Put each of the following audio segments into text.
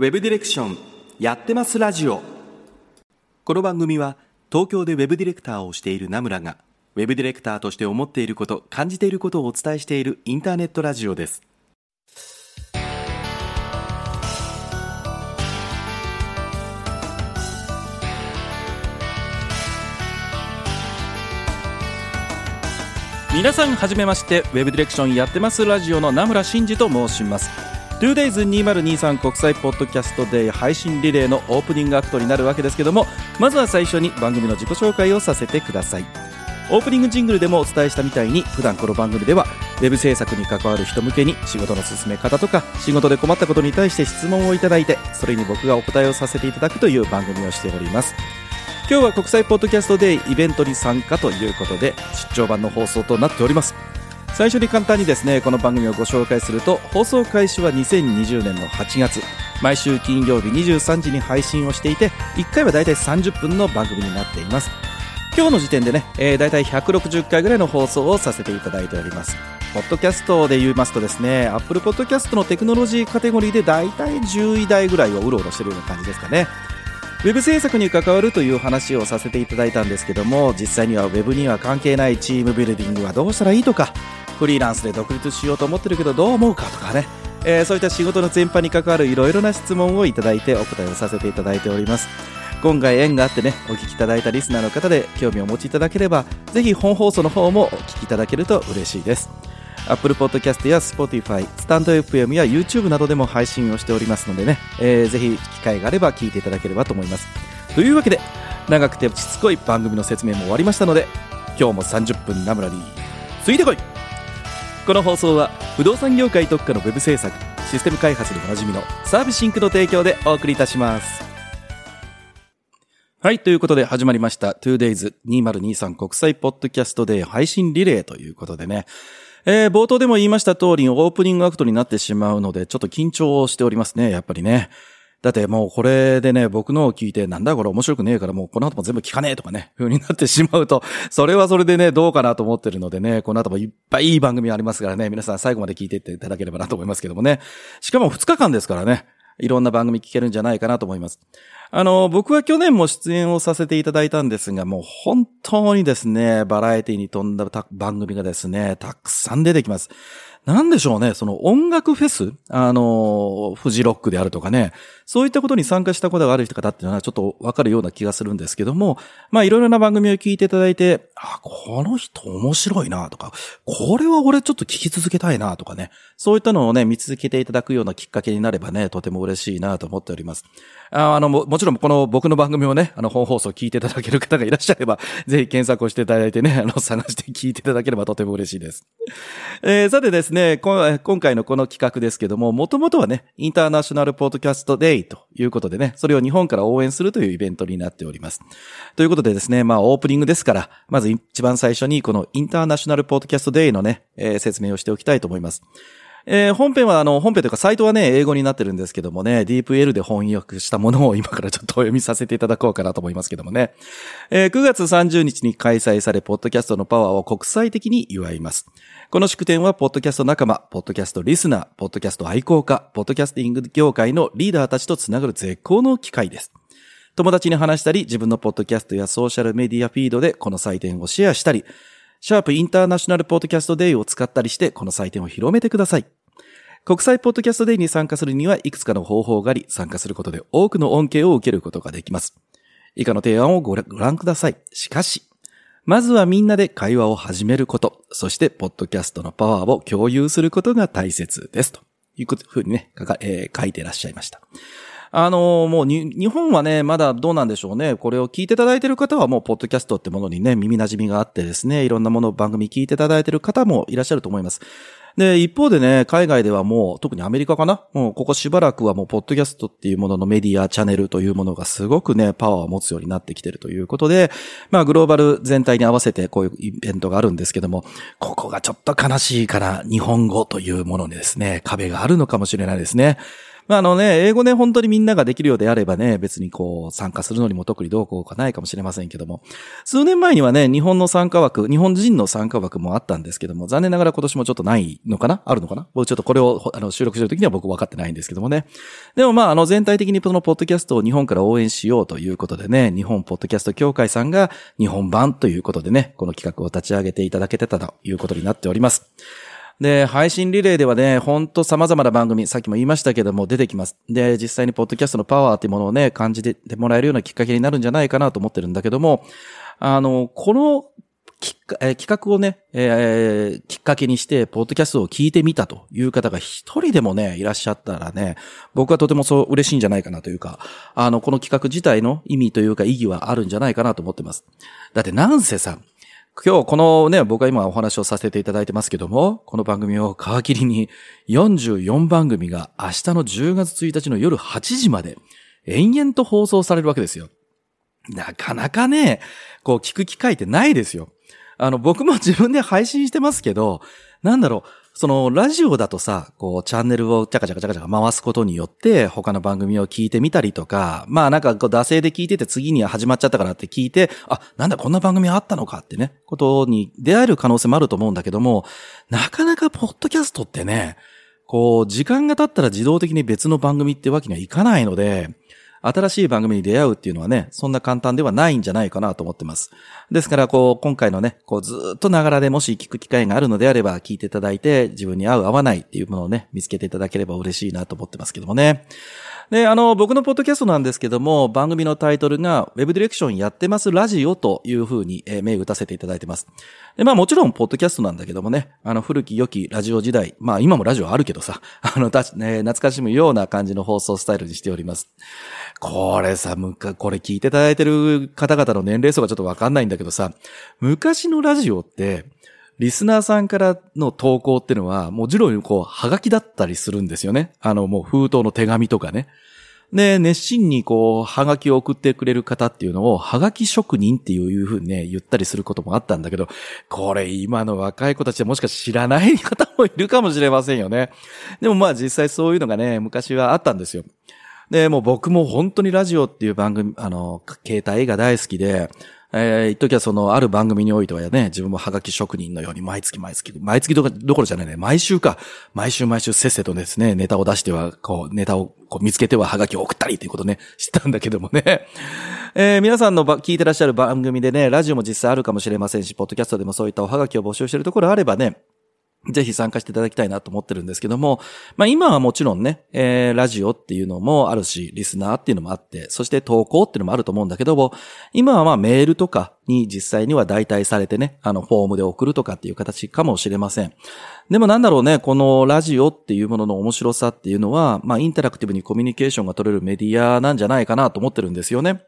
ウェブディレクションやってますラジオ。この番組は東京でウェブディレクターをしている名村がウェブディレクターとして思っていること感じていることをお伝えしているインターネットラジオです。皆さんはじめまして。ウェブディレクションやってますラジオの名村真司と申します。2days2023 国際ポッドキャストデー配信リレーのオープニングアクトになるわけですけどもまずは最初に番組の自己紹介をさせてください。オープニングジングルでもお伝えしたみたいに普段この番組ではウェブ制作に関わる人向けに仕事の進め方とか仕事で困ったことに対して質問をいただいてそれに僕がお答えをさせていただくという番組をしております。今日は国際ポッドキャストデーイベントに参加ということで出張版の放送となっております。最初に簡単にですねこの番組をご紹介すると放送開始は2020年の8月。毎週金曜日23時に配信をしていて1回はだいたい30分の番組になっています。今日の時点でね、えー、だいたい160回ぐらいの放送をさせていただいております。ポッドキャストで言いますとですね Apple Podcast のテクノロジーカテゴリーでだいたい10位台ぐらいをうろうろしてるような感じですかね。ウェブ制作に関わるという話をさせていただいたんですけども実際にはウェブには関係ないチームビルディングはどうしたらいいとかフリーランスで独立しようと思ってるけどどう思うかとかね、えー、そういった仕事の全般に関わるいろいろな質問をいただいてお答えをさせていただいております。今回縁があってねお聞きいただいたリスナーの方で興味をお持ちいただければぜひ本放送の方もお聞きいただけると嬉しいです。Apple Podcast や Spotify、スタンド FM や YouTube などでも配信をしておりますのでね、えー、ぜひ機会があれば聞いていただければと思います。というわけで長くてしつこい番組の説明も終わりましたので今日も30分ナムラについてこい!この放送は不動産業界特化のウェブ制作システム開発でおなじみのサービスシンクの提供でお送りいたしますはい。ということで始まりました 2days2023 国際ポッドキャストデー配信リレーということでね。えー、冒頭でも言いました通りオープニングアクトになってしまうのでちょっと緊張しておりますね。やっぱりね。だってもうこれでね、僕のを聞いて、なんだこれ面白くねえからもうこの後も全部聞かねえとかね、風になってしまうと、それはそれでね、どうかなと思ってるのでね、この後もいっぱいいい番組ありますからね、皆さん最後まで聞いていっていただければなと思いますけどもね。しかも2日間ですからね、いろんな番組聞けるんじゃないかなと思います。あの、僕は去年も出演をさせていただいたんですが、もう本当にですね、バラエティに富んだ番組がですね、たくさん出てきます。なんでしょうね、その音楽フェス？あの、フジロックであるとかね、そういったことに参加したことがある方っていうのはちょっとわかるような気がするんですけども、まあいろいろな番組を聞いていただいて、あ、この人面白いなとか、これは俺ちょっと聞き続けたいなとかね、そういったのをね、見続けていただくようなきっかけになればね、とても嬉しいなと思っております。ああのも、もちろんこの僕の番組をね、あの本放送聞いていただける方がいらっしゃれば、ぜひ検索をしていただいてね、あの探して聞いていただければとても嬉しいです。えー、さてですね、今回のこの企画ですけども、もともとはね、インターナショナルポッドキャストデイということでね、それを日本から応援するというイベントになっております。ということでですね、まあオープニングですから、まず一番最初にこのインターナショナルポッドキャストデイのね、えー、説明をしておきたいと思います。えー、本編はあの、本編というかサイトはね、英語になってるんですけどもね、DeepL で翻訳したものを今からちょっとお読みさせていただこうかなと思いますけどもね。えー、9月30日に開催され、ポッドキャストのパワーを国際的に祝います。この祝典は、ポッドキャスト仲間、ポッドキャストリスナー、ポッドキャスト愛好家、ポッドキャスティング業界のリーダーたちとつながる絶好の機会です。友達に話したり、自分のポッドキャストやソーシャルメディアフィードでこの祭典をシェアしたり、シャープインターナショナルポッドキャストデイを使ったりして、この祭典を広めてください。国際ポッドキャストデイに参加するにはいくつかの方法があり、参加することで多くの恩恵を受けることができます。以下の提案をご覧ください。しかし、まずはみんなで会話を始めること、そしてポッドキャストのパワーを共有することが大切です。というふうにね、えー、書いてらっしゃいました。あのー、もう日本はね、まだどうなんでしょうね。これを聞いていただいている方はもう、ポッドキャストってものにね、耳馴染みがあってですね、いろんなものを番組聞いていただいている方もいらっしゃると思います。で、一方でね、海外ではもう、特にアメリカかな？もうここしばらくはもう、ポッドキャストっていうもののメディア、チャンネルというものがすごくね、パワーを持つようになってきてるということで、まあ、グローバル全体に合わせてこういうイベントがあるんですけども、ここがちょっと悲しいから、日本語というものにですね、壁があるのかもしれないですね。まあ、あのね、英語ね、本当にみんなができるようであればね、別にこう、参加するのにも特にどうこうかないかもしれませんけども、数年前にはね、日本の参加枠、日本人の参加枠もあったんですけども、残念ながら今年もちょっとないのかな？あるのかな？僕ちょっとこれをあの収録してる時には僕分かってないんですけどもね。でもまあ、あの、全体的にこのポッドキャストを日本から応援しようということでね、日本ポッドキャスト協会さんが日本版ということでね、この企画を立ち上げていただけてたということになっております。で、配信リレーではね、ほんと様々な番組、さっきも言いましたけども、出てきます。で、実際にポッドキャストのパワーっていうものをね、感じてもらえるようなきっかけになるんじゃないかなと思ってるんだけども、あの、このきっか、えー、企画をね、えー、きっかけにして、ポッドキャストを聞いてみたという方が一人でもね、いらっしゃったらね、僕はとてもそう嬉しいんじゃないかなというか、あの、この企画自体の意味というか意義はあるんじゃないかなと思ってます。だってなんせさ、今日このね、僕は今お話をさせていただいてますけども、この番組を皮切りに44番組が明日の10月1日の夜8時まで延々と放送されるわけですよ。なかなかね、こう聞く機会ってないですよ。あの、僕も自分で配信してますけど、なんだろう、その、ラジオだとさ、こう、チャンネルをチャカチャカチャカチャカ回すことによって、他の番組を聞いてみたりとか、まあなんか、こう、惰性で聞いてて次に始まっちゃったからって聞いて、あ、なんだこんな番組あったのかってね、ことに出会える可能性もあると思うんだけども、なかなかポッドキャストってね、こう、時間が経ったら自動的に別の番組ってわけにはいかないので、新しい番組に出会うっていうのはね、そんな簡単ではないんじゃないかなと思ってます。ですから、こう、今回のね、こう、ずっとながらでもし聞く機会があるのであれば、聞いていただいて、自分に合う合わないっていうものをね、見つけていただければ嬉しいなと思ってますけどもね。で、あの、僕のポッドキャストなんですけども、番組のタイトルが、ウェブディレクションやってますラジオというふうに、えー、銘打たせていただいてます。で、まあもちろん、ポッドキャストなんだけどもね、あの、古き良きラジオ時代、まあ今もラジオあるけどさ、あの、たね、懐かしむような感じの放送スタイルにしております。これさ、むか、これ聞いていただいてる方々の年齢層がちょっとわかんないんだけどさ、昔のラジオって、リスナーさんからの投稿っていうのは、もちろんこう、はがきだったりするんですよね。あの、もう封筒の手紙とかね。で、熱心にこう、はがきを送ってくれる方っていうのを、はがき職人っていうふうにね、言ったりすることもあったんだけど、これ今の若い子たちはもしかして知らない方もいるかもしれませんよね。でもまあ実際そういうのがね、昔はあったんですよ。で、もう僕も本当にラジオっていう番組、あの、携帯が大好きで、えー、一時はその、ある番組においてはね、自分もハガキ職人のように毎月毎月、毎月どころじゃないね、毎週か、毎週毎週せっせとですね、ネタを出しては、こう、ネタをこう見つけてはハガキを送ったりっていうことね、知ったんだけどもね。えー、皆さんの聞いてらっしゃる番組でね、ラジオも実際あるかもしれませんし、ポッドキャストでもそういったおハガキを募集しているところあればね、ぜひ参加していただきたいなと思ってるんですけども、まあ今はもちろんね、えー、ラジオっていうのもあるし、リスナーっていうのもあって、そして投稿っていうのもあると思うんだけども、今はまあメールとかに実際には代替されてね、あのフォームで送るとかっていう形かもしれません。でもなんだろうね、このラジオっていうものの面白さっていうのは、まあインタラクティブにコミュニケーションが取れるメディアなんじゃないかなと思ってるんですよね。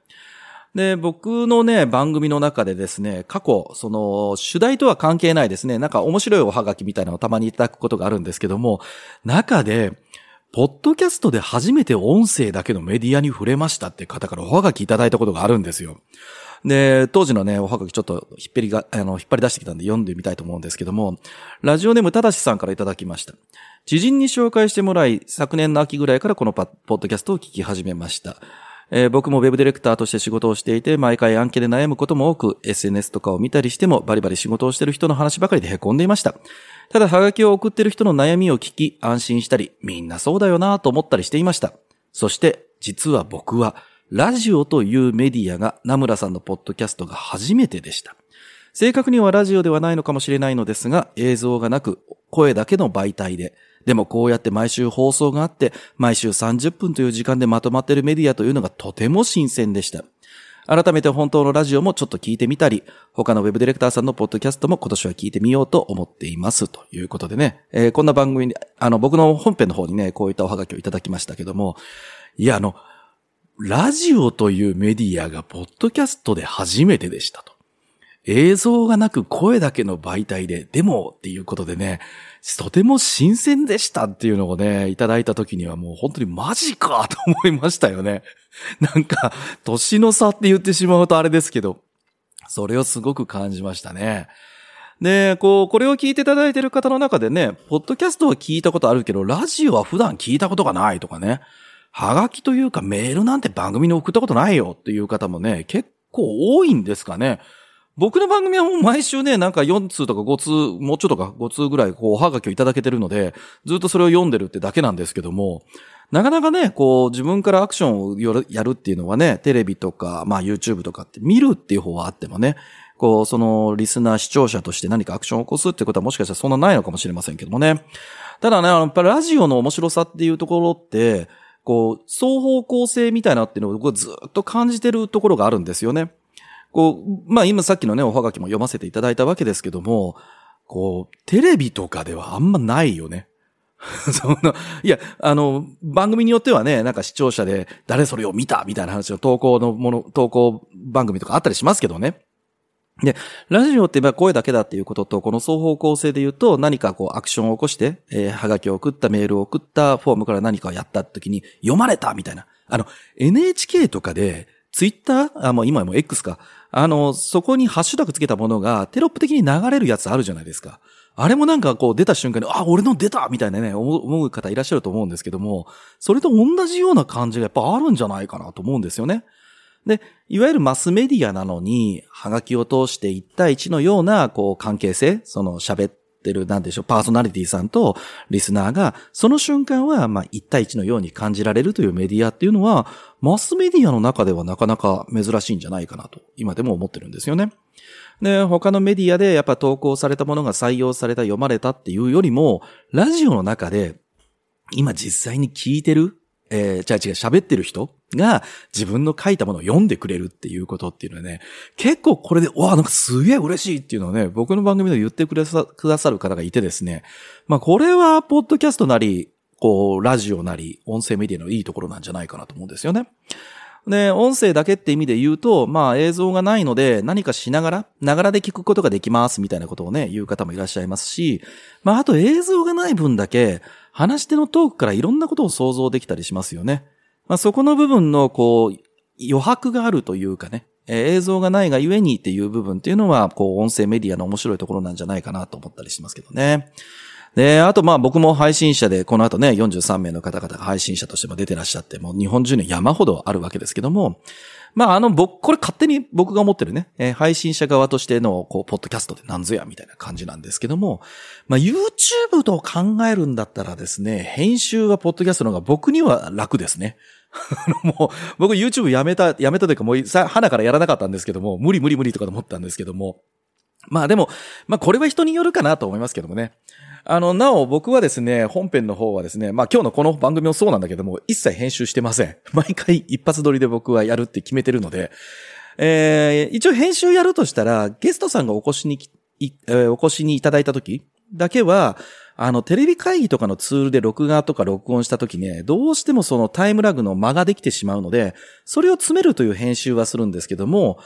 で、僕のね、番組の中でですね、過去、その、主題とは関係ないですね、なんか面白いおはがきみたいなのをたまにいただくことがあるんですけども、中で、ポッドキャストで初めて音声だけのメディアに触れましたって方からおはがきいただいたことがあるんですよ。で、当時のね、おはがきちょっと引っ張りが、あの、引っ張り出してきたんで読んでみたいと思うんですけども、ラジオネームただしさんからいただきました。知人に紹介してもらい、昨年の秋ぐらいからこのポッドキャストを聞き始めました。えー、僕もウェブディレクターとして仕事をしていて、毎回案件で悩むことも多く、SNS とかを見たりしても、バリバリ仕事をしている人の話ばかりで凹んでいました。ただ、ハガキを送っている人の悩みを聞き、安心したり、みんなそうだよなと思ったりしていました。そして、実は僕は、ラジオというメディアが、名村さんのポッドキャストが初めてでした。正確にはラジオではないのかもしれないのですが、映像がなく、声だけの媒体で、でもこうやって毎週放送があって、毎週30分という時間でまとまっているメディアというのがとても新鮮でした。改めて本当のラジオもちょっと聞いてみたり、他のウェブディレクターさんのポッドキャストも今年は聞いてみようと思っています。ということでね、えー、こんな番組に、あの、僕の本編の方にね、こういったおはがきをいただきましたけども、いや、あの、ラジオというメディアがポッドキャストで初めてでしたと。映像がなく声だけの媒体で、でもっていうことでね、とても新鮮でしたっていうのをね、いただいた時にはもう本当にマジかと思いましたよね。なんか、年の差って言ってしまうとあれですけど、それをすごく感じましたね。で、こう、これを聞いていただいている方の中でね、ポッドキャストは聞いたことあるけど、ラジオは普段聞いたことがないとかね、はがきというかメールなんて番組に送ったことないよっていう方もね、結構多いんですかね。僕の番組はもう毎週ね、なんか4通とか5通、もうちょっとか5通ぐらいこう、おはがきをいただけてるので、ずっとそれを読んでるってだけなんですけども、なかなかね、こう、自分からアクションをやるっていうのはね、テレビとか、まあ YouTube とかって見るっていう方はあってもね、こう、その、リスナー視聴者として何かアクションを起こすってことはもしかしたらそんなないのかもしれませんけどもね。ただね、やっぱりラジオの面白さっていうところって、こう、双方向性みたいなっていうのを僕はずっと感じてるところがあるんですよね。こう、まあ今さっきのね、おはがきも読ませていただいたわけですけども、こう、テレビとかではあんまないよね。その、いや、あの、番組によってはね、なんか視聴者で誰それを見たみたいな話の投稿のもの、投稿番組とかあったりしますけどね。で、ラジオって声だけだっていうことと、この双方向性で言うと、何かこうアクションを起こして、えー、はがきを送ったメールを送ったフォームから何かをやった時に読まれたみたいな。あの、NHK とかで、ツイッターあ、もう今も X か。あの、そこにハッシュタグつけたものがテロップ的に流れるやつあるじゃないですか。あれもなんかこう出た瞬間に、あ、俺の出たみたいなね、思う方いらっしゃると思うんですけども、それと同じような感じがやっぱあるんじゃないかなと思うんですよね。で、いわゆるマスメディアなのに、ハガキを通して1対1のような、こう、関係性、その喋ってる、なんでしょう、パーソナリティさんとリスナーが、その瞬間は、まあ、1対1のように感じられるというメディアっていうのは、マスメディアの中ではなかなか珍しいんじゃないかなと、今でも思ってるんですよね。で、他のメディアでやっぱ投稿されたものが採用された、読まれたっていうよりも、ラジオの中で、今実際に聞いてるえー、じゃあ違う、喋ってる人が自分の書いたものを読んでくれるっていうことっていうのはね、結構これで、わあ、なんかすげえ嬉しいっていうのをね、僕の番組で言ってくださくださる方がいてですね、まあこれは、ポッドキャストなり、こう、ラジオなり、音声メディアのいいところなんじゃないかなと思うんですよね。で、音声だけって意味で言うと、まあ映像がないので何かしながら、ながらで聞くことができますみたいなことをね、言う方もいらっしゃいますし、まああと映像がない分だけ、話し手のトークからいろんなことを想像できたりしますよね。まあ、そこの部分の、こう、余白があるというかね、え、映像がないがゆえにっていう部分っていうのは、こう、音声メディアの面白いところなんじゃないかなと思ったりしますけどね。で、あとまあ僕も配信者で、この後ね、43名の方々が配信者としても出てらっしゃって、もう日本中に山ほどあるわけですけども、まあ、あの、僕、これ勝手に僕が思ってるね、えー、配信者側としての、こう、ポッドキャストって何ぞや、みたいな感じなんですけども、まあ、YouTube と考えるんだったらですね、編集はポッドキャストの方が僕には楽ですね。もう、僕 YouTube やめた、やめたというかもうさ、花からやらなかったんですけども、無理無理無理とかと思ったんですけども、まあでも、まあこれは人によるかなと思いますけどもね。あの、なお僕はですね、本編の方はですね、まあ今日のこの番組もそうなんだけども、一切編集してません。毎回一発撮りで僕はやるって決めてるので、えー、一応編集やるとしたら、ゲストさんがお越しに、えー、お越しにいただいた時だけは、あの、テレビ会議とかのツールで録画とか録音した時ね、どうしてもそのタイムラグの間ができてしまうので、それを詰めるという編集はするんですけども、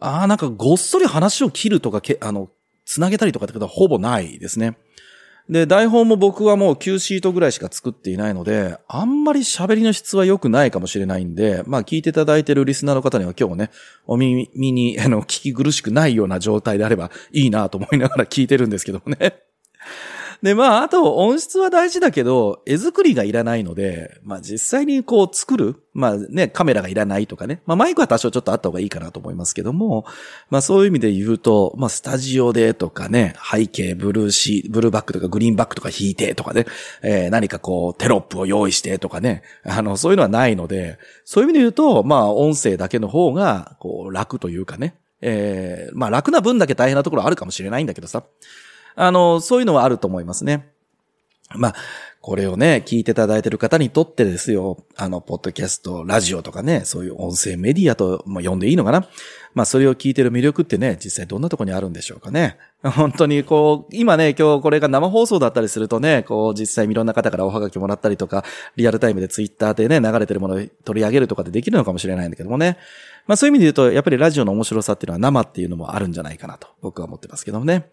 ああ、なんかごっそり話を切るとかけ、あの、つなげたりとかってことはほぼないですね。で、台本も僕はもう9シートぐらいしか作っていないので、あんまり喋りの質は良くないかもしれないんで、まあ聞いていただいているリスナーの方には今日もね、お耳に、あの、聞き苦しくないような状態であればいいなと思いながら聞いてるんですけどもね。で、まあ、あと音質は大事だけど、絵作りがいらないので、まあ実際にこう作る、まあね、カメラがいらないとかね、まあマイクは多少ちょっとあった方がいいかなと思いますけども、まあそういう意味で言うと、まあスタジオでとかね、背景ブルーシー、ブルーバックとかグリーンバックとか引いてとかね、えー、何かこうテロップを用意してとかね、あの、そういうのはないので、そういう意味で言うと、まあ音声だけの方が、こう楽というかね、えー、まあ楽な分だけ大変なところあるかもしれないんだけどさ、あの、そういうのはあると思いますね。まあ、これをね、聞いていただいている方にとってですよ、あの、ポッドキャスト、ラジオとかね、そういう音声メディアと、まあ、呼んでいいのかなまあ、それを聞いてる魅力ってね、実際どんなとこにあるんでしょうかね。本当にこう、今ね、今日これが生放送だったりするとね、こう、実際いろんな方からおはがきもらったりとか、リアルタイムでツイッターでね、流れてるものを取り上げるとかでできるのかもしれないんだけどもね。まあ、そういう意味で言うと、やっぱりラジオの面白さっていうのは生っていうのもあるんじゃないかなと、僕は思ってますけどもね。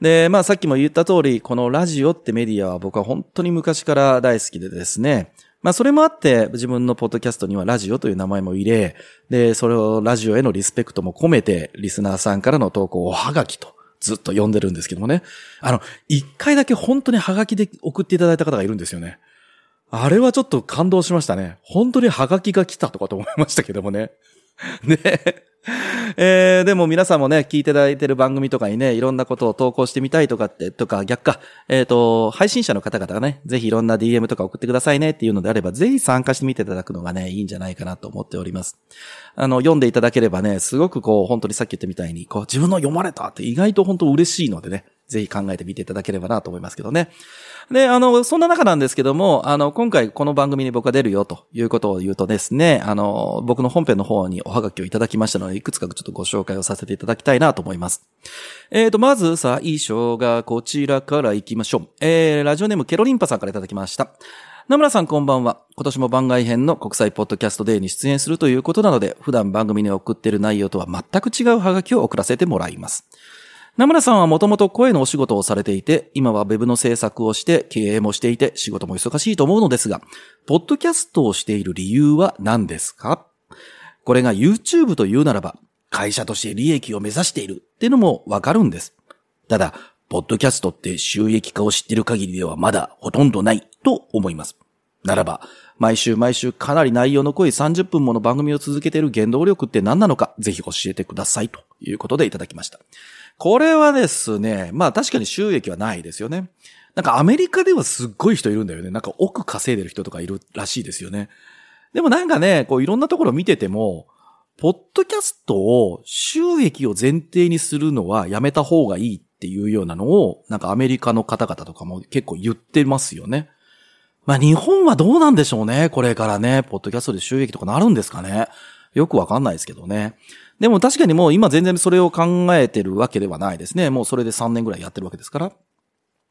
で、まあさっきも言った通り、このラジオってメディアは僕は本当に昔から大好きでですね、まあそれもあって自分のポッドキャストにはラジオという名前も入れ、で、それをラジオへのリスペクトも込めてリスナーさんからの投稿をはがきとずっと読んでるんですけどもね。あの、一回だけ本当にハガキで送っていただいた方がいるんですよね。あれはちょっと感動しましたね。本当にハガキが来たとかと思いましたけどもね。ね。えー、でも皆さんもね、聞いていただいてる番組とかにね、いろんなことを投稿してみたいとかって、とか逆か、えっ、ー、と、配信者の方々がね、ぜひいろんな DM とか送ってくださいねっていうのであれば、ぜひ参加してみていただくのがね、いいんじゃないかなと思っております。あの、読んでいただければね、すごくこう、本当にさっき言ったみたいに、こう、自分の読まれたって意外と本当嬉しいのでね、ぜひ考えてみていただければなと思いますけどね。で、あの、そんな中なんですけども、あの、今回この番組に僕が出るよということを言うとですね、あの、僕の本編の方におはがきをいただきましたので、いくつかちょっとご紹介をさせていただきたいなと思います。えっ、ー、と、まず最初がこちらから行きましょう。えー、ラジオネームケロリンパさんからいただきました。野村さんこんばんは。今年も番外編の国際ポッドキャストデーに出演するということなので、普段番組に送っている内容とは全く違うハガキを送らせてもらいます。名村さんはもともと声のお仕事をされていて、今は Web の制作をして経営もしていて仕事も忙しいと思うのですが、ポッドキャストをしている理由は何ですか？これが YouTube というならば、会社として利益を目指しているっていうのもわかるんです。ただ、ポッドキャストって収益化を知っている限りではまだほとんどないと思います。ならば、毎週毎週かなり内容の濃い30分もの番組を続けている原動力って何なのか、ぜひ教えてくださいということでいただきました。これはですね、まあ確かに収益はないですよね。なんかアメリカではすっごい人いるんだよね。なんか億稼いでる人とかいるらしいですよね。でもなんかね、こういろんなところ見てても、ポッドキャストを収益を前提にするのはやめた方がいいっていうようなのを、なんかアメリカの方々とかも結構言ってますよね。まあ日本はどうなんでしょうね。これからね、ポッドキャストで収益とかなるんですかね。よくわかんないですけどね。でも確かにもう今全然それを考えてるわけではないですね。もうそれで3年ぐらいやってるわけですから。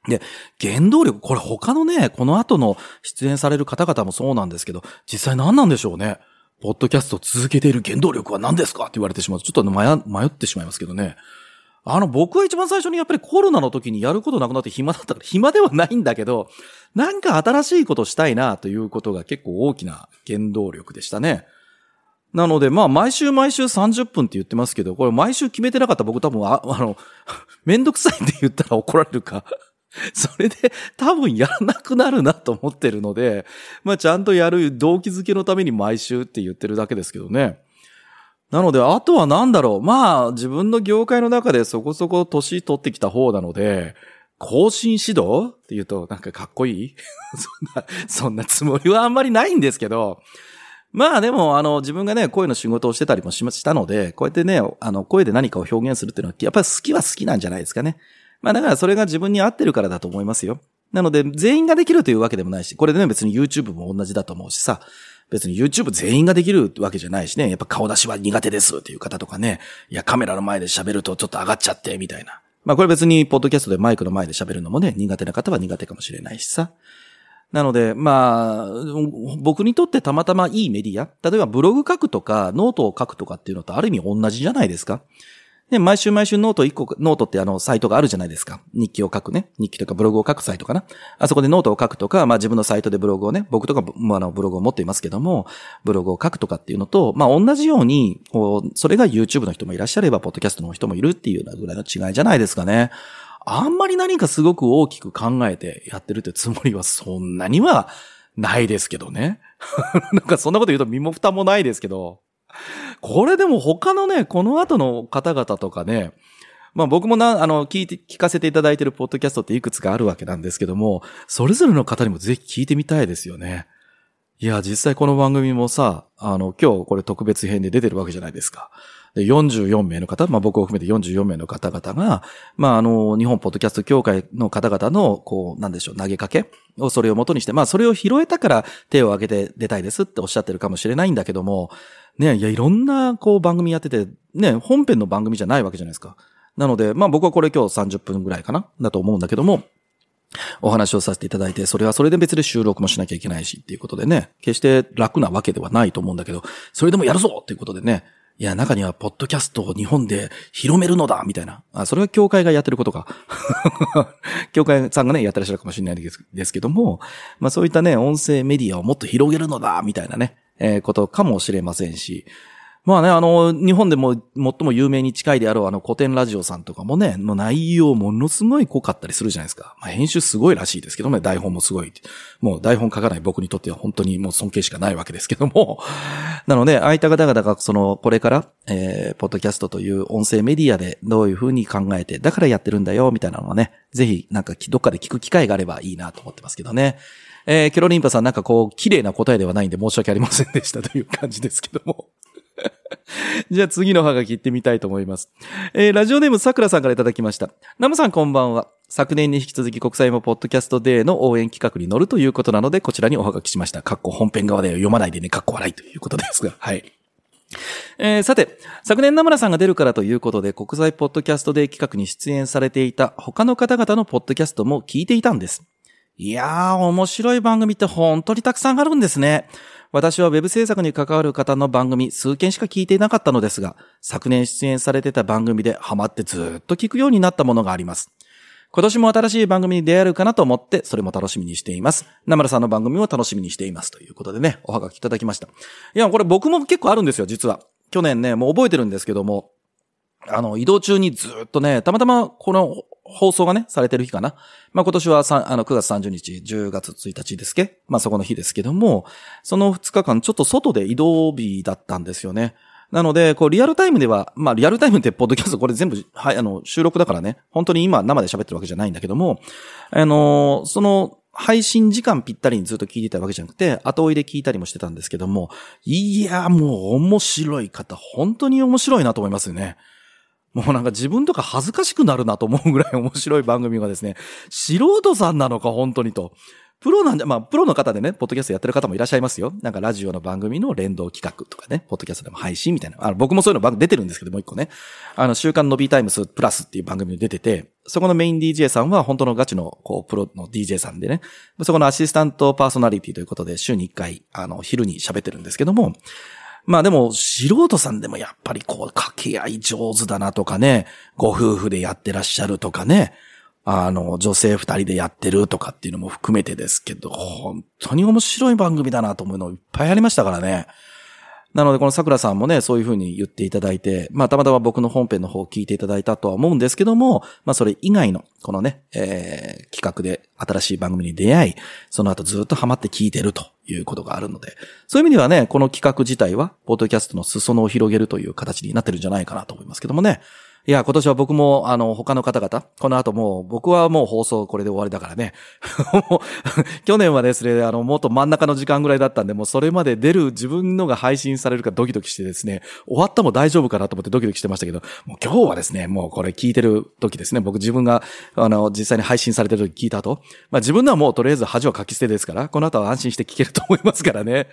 で、原動力、これ他のね、この後の出演される方々もそうなんですけど、実際何なんでしょうね。ポッドキャストを続けている原動力は何ですかって言われてしまうと、ちょっと迷ってしまいますけどね。あの、僕は一番最初にやっぱりコロナの時にやることなくなって暇だったから、暇ではないんだけど、なんか新しいことしたいなということが結構大きな原動力でしたね。なので、まあ、毎週毎週30分って言ってますけど、これ毎週決めてなかったら僕多分、ああの、めんどくさいって言ったら怒られるか。それで多分やらなくなるなと思ってるので、まあちゃんとやる動機づけのために毎週って言ってるだけですけどね。なので、あとはなんだろう。まあ自分の業界の中でそこそこ年取ってきた方なので、更新指導って言うとなんかかっこいい？そんな、そんなつもりはあんまりないんですけど、まあでも、あの、自分がね、声の仕事をしてたりもしましたので、こうやってね、あの、声で何かを表現するっていうのは、やっぱり好きは好きなんじゃないですかね。まあだからそれが自分に合ってるからだと思いますよ。なので、全員ができるというわけでもないし、これでね、別に YouTube も同じだと思うしさ、別に YouTube 全員ができるわけじゃないしね、やっぱ顔出しは苦手ですっていう方とかね、いや、カメラの前で喋るとちょっと上がっちゃって、みたいな。まあこれ別に、ポッドキャストでマイクの前で喋るのもね、苦手な方は苦手かもしれないしさ。なので、まあ、僕にとってたまたまいいメディア、例えばブログ書くとか、ノートを書くとかっていうのとある意味同じじゃないですか。で、毎週毎週ノート1個、ノートってあの、サイトがあるじゃないですか。日記を書くね。日記とかブログを書くサイトかな。あそこでノートを書くとか、まあ自分のサイトでブログをね、僕とかもあの、ブログを持っていますけども、ブログを書くとかっていうのと、まあ同じように、こう、それが YouTube の人もいらっしゃれば、ポッドキャストの人もいるっていうようなぐらいの違いじゃないですかね。あんまり何かすごく大きく考えてやってるってつもりはそんなにはないですけどね。なんかそんなこと言うと身も蓋もないですけど。これでも他のね、この後の方々とかね、まあ僕もな、あの、聞いて、聞かせていただいてるポッドキャストっていくつかあるわけなんですけども、それぞれの方にもぜひ聞いてみたいですよね。いや、実際この番組もさ、あの、今日これ特別編で出てるわけじゃないですか。で、44名の方、まあ僕を含めて44名の方々が、まああの、日本ポッドキャスト協会の方々の、こう、なんでしょう、投げかけをそれを元にして、まあそれを拾えたから手を挙げて出たいですっておっしゃってるかもしれないんだけども、ね、いや、いろんな、こう番組やってて、ね、本編の番組じゃないわけじゃないですか。なので、まあ僕はこれ今日30分ぐらいかなだと思うんだけども、お話をさせていただいて、それはそれで別で収録もしなきゃいけないしっていうことでね、決して楽なわけではないと思うんだけど、それでもやるぞっていうことでね、いや、中には、ポッドキャストを日本で広めるのだみたいな。あ、それは教会がやってることか。教会さんがね、やってらっしゃるかもしれないですですけども、まあそういったね、音声メディアをもっと広げるのだみたいなね、えー、ことかもしれませんし、まあね、あの、日本でも最も有名に近いであろうあの古典ラジオさんとかもね、の内容ものすごい濃かったりするじゃないですか。まあ編集すごいらしいですけどね、台本もすごい。もう台本書かない僕にとっては本当にもう尊敬しかないわけですけども。なので、ああいった方々がその、これから、えー、ポッドキャストという音声メディアでどういうふうに考えて、だからやってるんだよ、みたいなのはね、ぜひなんかどっかで聞く機会があればいいなと思ってますけどね。えー、ケロリンパさんなんかこう、綺麗な答えではないんで申し訳ありませんでしたという感じですけども。じゃあ次のハガキ行ってみたいと思います。えー、ラジオネームさくらさんからいただきました。ナムさんこんばんは。昨年に引き続き国際もポッドキャストデーの応援企画に乗るということなので、こちらにおはがきしました。かっこ本編側で読まないでね、かっこ笑いということですが、はい。えー、さて、昨年名村さんが出るからということで、国際ポッドキャストデー企画に出演されていた他の方々のポッドキャストも聞いていたんです。いやー、面白い番組って本当にたくさんあるんですね。私はウェブ制作に関わる方の番組数件しか聞いていなかったのですが、昨年出演されてた番組でハマってずっと聞くようになったものがあります。今年も新しい番組に出会えるかなと思って、それも楽しみにしています。ナムラさんの番組も楽しみにしています。ということでね、おはがきいただきました。いや、これ僕も結構あるんですよ、実は。去年ね、もう覚えてるんですけども、あの、移動中にずっとね、たまたまこの放送がね、されてる日かな。まあ、今年はあの、9月30日、10月1日ですけまあ、そこの日ですけども、その2日間ちょっと外で移動日だったんですよね。なので、こう、リアルタイムでは、まあ、リアルタイムってポッドキャストこれ全部、はい、あの、収録だからね、本当に今生で喋ってるわけじゃないんだけども、あの、その、配信時間ぴったりにずっと聞いてたわけじゃなくて、後追いで聞いたりもしてたんですけども、いや、もう面白い方、本当に面白いなと思いますよね。もうなんか自分とか恥ずかしくなるなと思うぐらい面白い番組がですね、素人さんなのか本当にと。プロなんじゃ、まあ、プロの方でね、ポッドキャストやってる方もいらっしゃいますよ。なんかラジオの番組の連動企画とかね、ポッドキャストでも配信みたいな。あの、僕もそういうの番組出てるんですけどもう一個ね。あの、週刊の B タイムスプラスっていう番組に出てて、そこのメイン DJ さんは本当のガチの、こう、プロの DJ さんでね、そこのアシスタントパーソナリティということで、週に一回、あの、昼に喋ってるんですけども、まあでも、素人さんでもやっぱりこう、掛け合い上手だなとかね、ご夫婦でやってらっしゃるとかね、あの、女性二人でやってるとかっていうのも含めてですけど、本当に面白い番組だなと思うのいっぱいありましたからね。なので、この桜さんもね、そういうふうに言っていただいて、まあ、たまたま僕の本編の方を聞いていただいたとは思うんですけども、まあ、それ以外の、このね、えー、企画で新しい番組に出会い、その後ずっとハマって聞いてるということがあるので、そういう意味ではね、この企画自体は、ポッドキャストの裾野を広げるという形になってるんじゃないかなと思いますけどもね。いや、今年は僕も、あの、他の方々、この後もう、僕はもう放送これで終わりだからね。去年はですね、あの、もっと真ん中の時間ぐらいだったんで、もうそれまで出る自分のが配信されるかドキドキしてですね、終わったも大丈夫かなと思ってドキドキしてましたけど、もう今日はですね、もうこれ聞いてる時ですね、僕自分が、あの、実際に配信されてる時聞いた後、まあ自分のはもうとりあえず恥をかき捨てですから、この後は安心して聞けると思いますからね。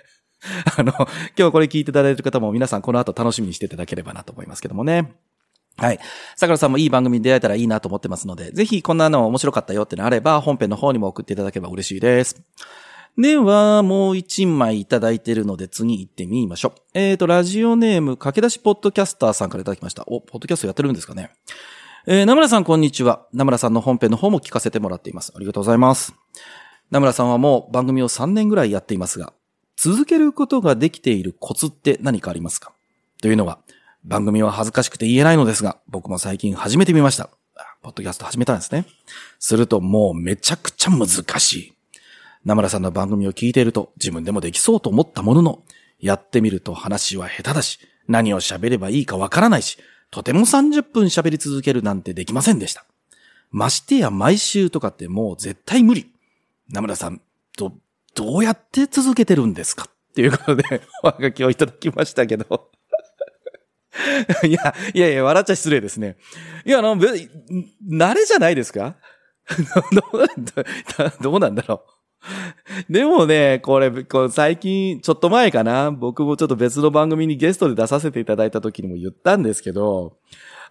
あの、今日はこれ聞いていただいてる方も皆さんこの後楽しみにしていただければなと思いますけどもね。はい。桜さんもいい番組に出会えたらいいなと思ってますので、ぜひこんなの面白かったよってのあれば、本編の方にも送っていただければ嬉しいです。では、もう一枚いただいているので次行ってみましょう。えっ、ー、と、ラジオネーム、駆け出しポッドキャスターさんからいただきました。お、ポッドキャストやってるんですかね。えー、名村さんこんにちは。名村さんの本編の方も聞かせてもらっています。ありがとうございます。名村さんはもう番組を3年ぐらいやっていますが、続けることができているコツって何かありますか？というのは、番組は恥ずかしくて言えないのですが、僕も最近始めてみました。ポッドキャスト始めたんですね。するともうめちゃくちゃ難しい。名村さんの番組を聞いていると自分でもできそうと思ったものの、やってみると話は下手だし、何を喋ればいいかわからないし、とても30分喋り続けるなんてできませんでした。ましてや毎週とかってもう絶対無理。名村さん、ど、どうやって続けてるんですか？っていうことで、おはがきをいただきましたけど。いや、いやいや、笑っちゃ失礼ですね。いや、あの、慣れじゃないですか？どうなんだろう？でもね、これ、これ最近、ちょっと前かな、僕もちょっと別の番組にゲストで出させていただいた時にも言ったんですけど、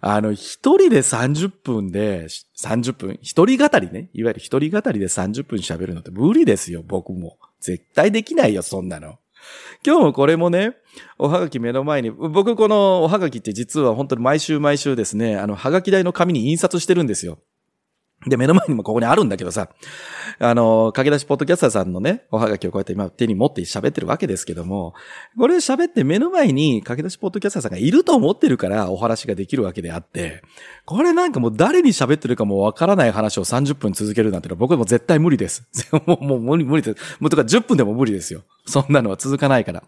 あの、一人で30分で、30分、一人語りね、いわゆる一人語りで30分喋るのって無理ですよ、僕も。絶対できないよ、そんなの。今日もこれもね、おはがき目の前に、僕このおはがきって実は本当に毎週毎週ですね、あの、はがき台の紙に印刷してるんですよ。で、目の前にもここにあるんだけどさ、あの、駆け出しポッドキャスターさんのね、おはがきをこうやって今手に持って喋ってるわけですけども、これ喋って目の前に駆け出しポッドキャスターさんがいると思ってるからお話ができるわけであって、これなんかもう誰に喋ってるかもわからない話を30分続けるなんてのは僕はもう絶対無理です。もう、もう無理、無理です。もうとか10分でも無理ですよ。そんなのは続かないから。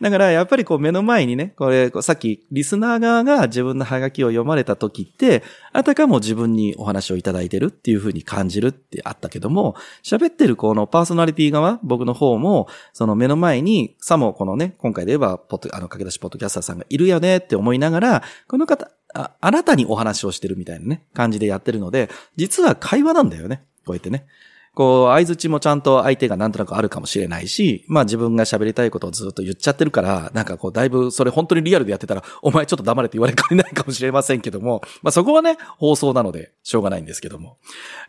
だからやっぱりこう目の前にね、これ、さっきリスナー側が自分のハガキを読まれた時って、あたかも自分にお話をいただいてるっていう風に感じるってあったけども、喋ってるこのパーソナリティ側、僕の方も、その目の前に、さもこのね、今回で言えば、ポッド、あの、駆け出しポッドキャスターさんがいるよねって思いながら、この方、ああなたにお話をしてるみたいなね、感じでやってるので、実は会話なんだよね。こうやってね。こう、合図値もちゃんと相手がなんとなくあるかもしれないし、まあ自分が喋りたいことをずっと言っちゃってるから、なんかこう、だいぶそれ本当にリアルでやってたら、お前ちょっと黙れって言われかねないかもしれませんけども、まあそこはね、放送なので、しょうがないんですけども。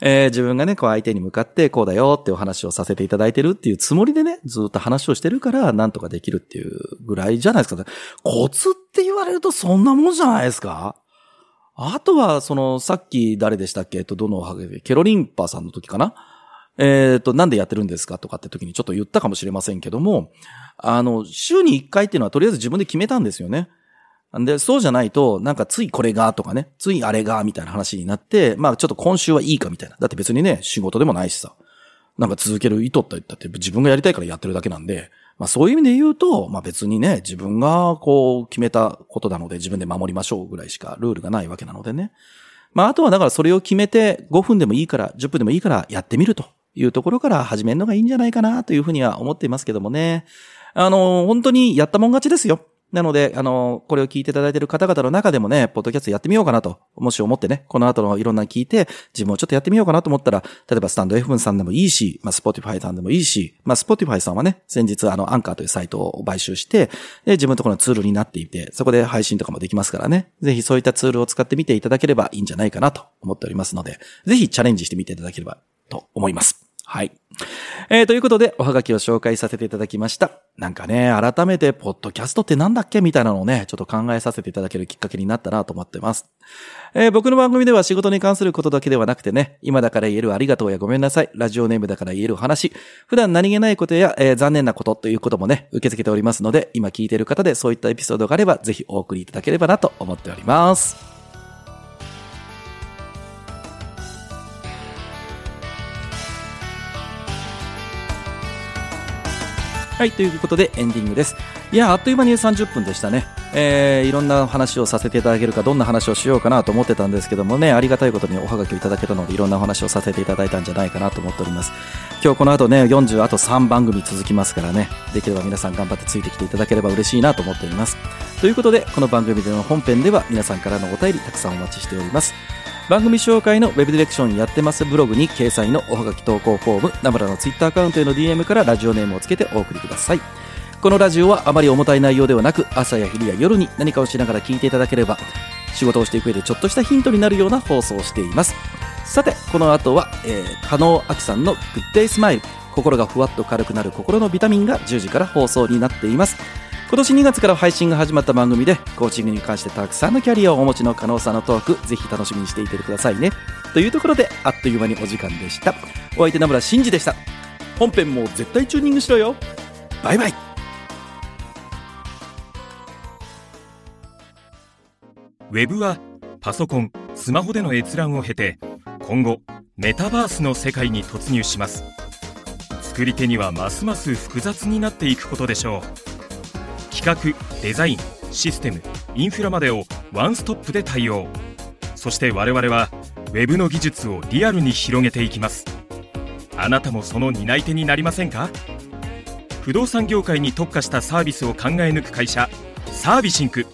えー、自分がね、こう相手に向かって、こうだよってお話をさせていただいてるっていうつもりでね、ずっと話をしてるから、なんとかできるっていうぐらいじゃないですか。コツって言われるとそんなもんじゃないですかあとは、その、さっき誰でしたっけ？えっと、どのハゲケロリンパさんの時かな？えっ、ー、と、なんでやってるんですかとかって時にちょっと言ったかもしれませんけども、あの、週に1回っていうのはとりあえず自分で決めたんですよね。で、そうじゃないと、なんかついこれがとかね、ついあれがみたいな話になって、まあちょっと今週はいいかみたいな。だって別にね、仕事でもないしさ。なんか続ける意図って言ったって自分がやりたいからやってるだけなんで、まあそういう意味で言うと、まあ別にね、自分がこう決めたことなので自分で守りましょうぐらいしかルールがないわけなのでね。まああとはだからそれを決めて5分でもいいから、10分でもいいからやってみるというところから始めるのがいいんじゃないかなというふうには思っていますけどもね。あの、本当にやったもん勝ちですよ。なので、あの、これを聞いていただいている方々の中でもね、ポッドキャストやってみようかなと、もし思ってね、この後のいろんな聞いて、自分もちょっとやってみようかなと思ったら、例えばスタンド F さんでもいいし、まあ、 Spotify さんでもいいし、まあ、 Spotify さんはね、先日あの、アンカーというサイトを買収して、で、自分のところのツールになっていて、そこで配信とかもできますからね、ぜひそういったツールを使ってみていただければいいんじゃないかなと思っておりますので、ぜひチャレンジしてみていただければと思います。はい。えー、ということで、おはがきを紹介させていただきました。なんかね、改めて、ポッドキャストってなんだっけみたいなのをね、ちょっと考えさせていただけるきっかけになったなと思ってます。えー、僕の番組では仕事に関することだけではなくてね、今だから言えるありがとうやごめんなさい、ラジオネームだから言える話、普段何気ないことや、えー、残念なことということもね、受け付けておりますので、今聞いている方でそういったエピソードがあれば、ぜひお送りいただければなと思っております。はい、ということでエンディングです。いや、あっという間に30分でしたね。えー、いろんな話をさせていただけるか、どんな話をしようかなと思ってたんですけどもね、ありがたいことにおはがきをいただけたので、いろんなお話をさせていただいたんじゃないかなと思っております。今日この後ね、40あと3番組続きますからね、できれば皆さん頑張ってついてきていただければ嬉しいなと思っております。ということで、この番組での本編では皆さんからのお便りたくさんお待ちしております。番組紹介のウェブディレクションやってますブログに掲載のおはがき投稿フォーム、ナムラのツイッターアカウントへの DM からラジオネームをつけてお送りください。このラジオはあまり重たい内容ではなく、朝や昼や夜に何かをしながら聞いていただければ、仕事をしていく上でちょっとしたヒントになるような放送をしています。さて、この後は、えー、加納明さんのグッデイスマイル、心がふわっと軽くなる心のビタミンが10時から放送になっています。今年2月から配信が始まった番組でコーチングに関してたくさんのキャリアをお持ちの加納さんのトークぜひ楽しみにしていてくださいね。というところであっという間にお時間でした。お相手名村真司でした。本編も絶対チューニングしろよ。バイバイ。ウェブはパソコンスマホでの閲覧を経て今後メタバースの世界に突入します。作り手にはますます複雑になっていくことでしょう。企画デザインシステムインフラまでをワンストップで対応。そして我々は Web の技術をリアルに広げていきます。あなたもその担い手になりませんか？不動産業界に特化したサービスを考え抜く会社サービシンク。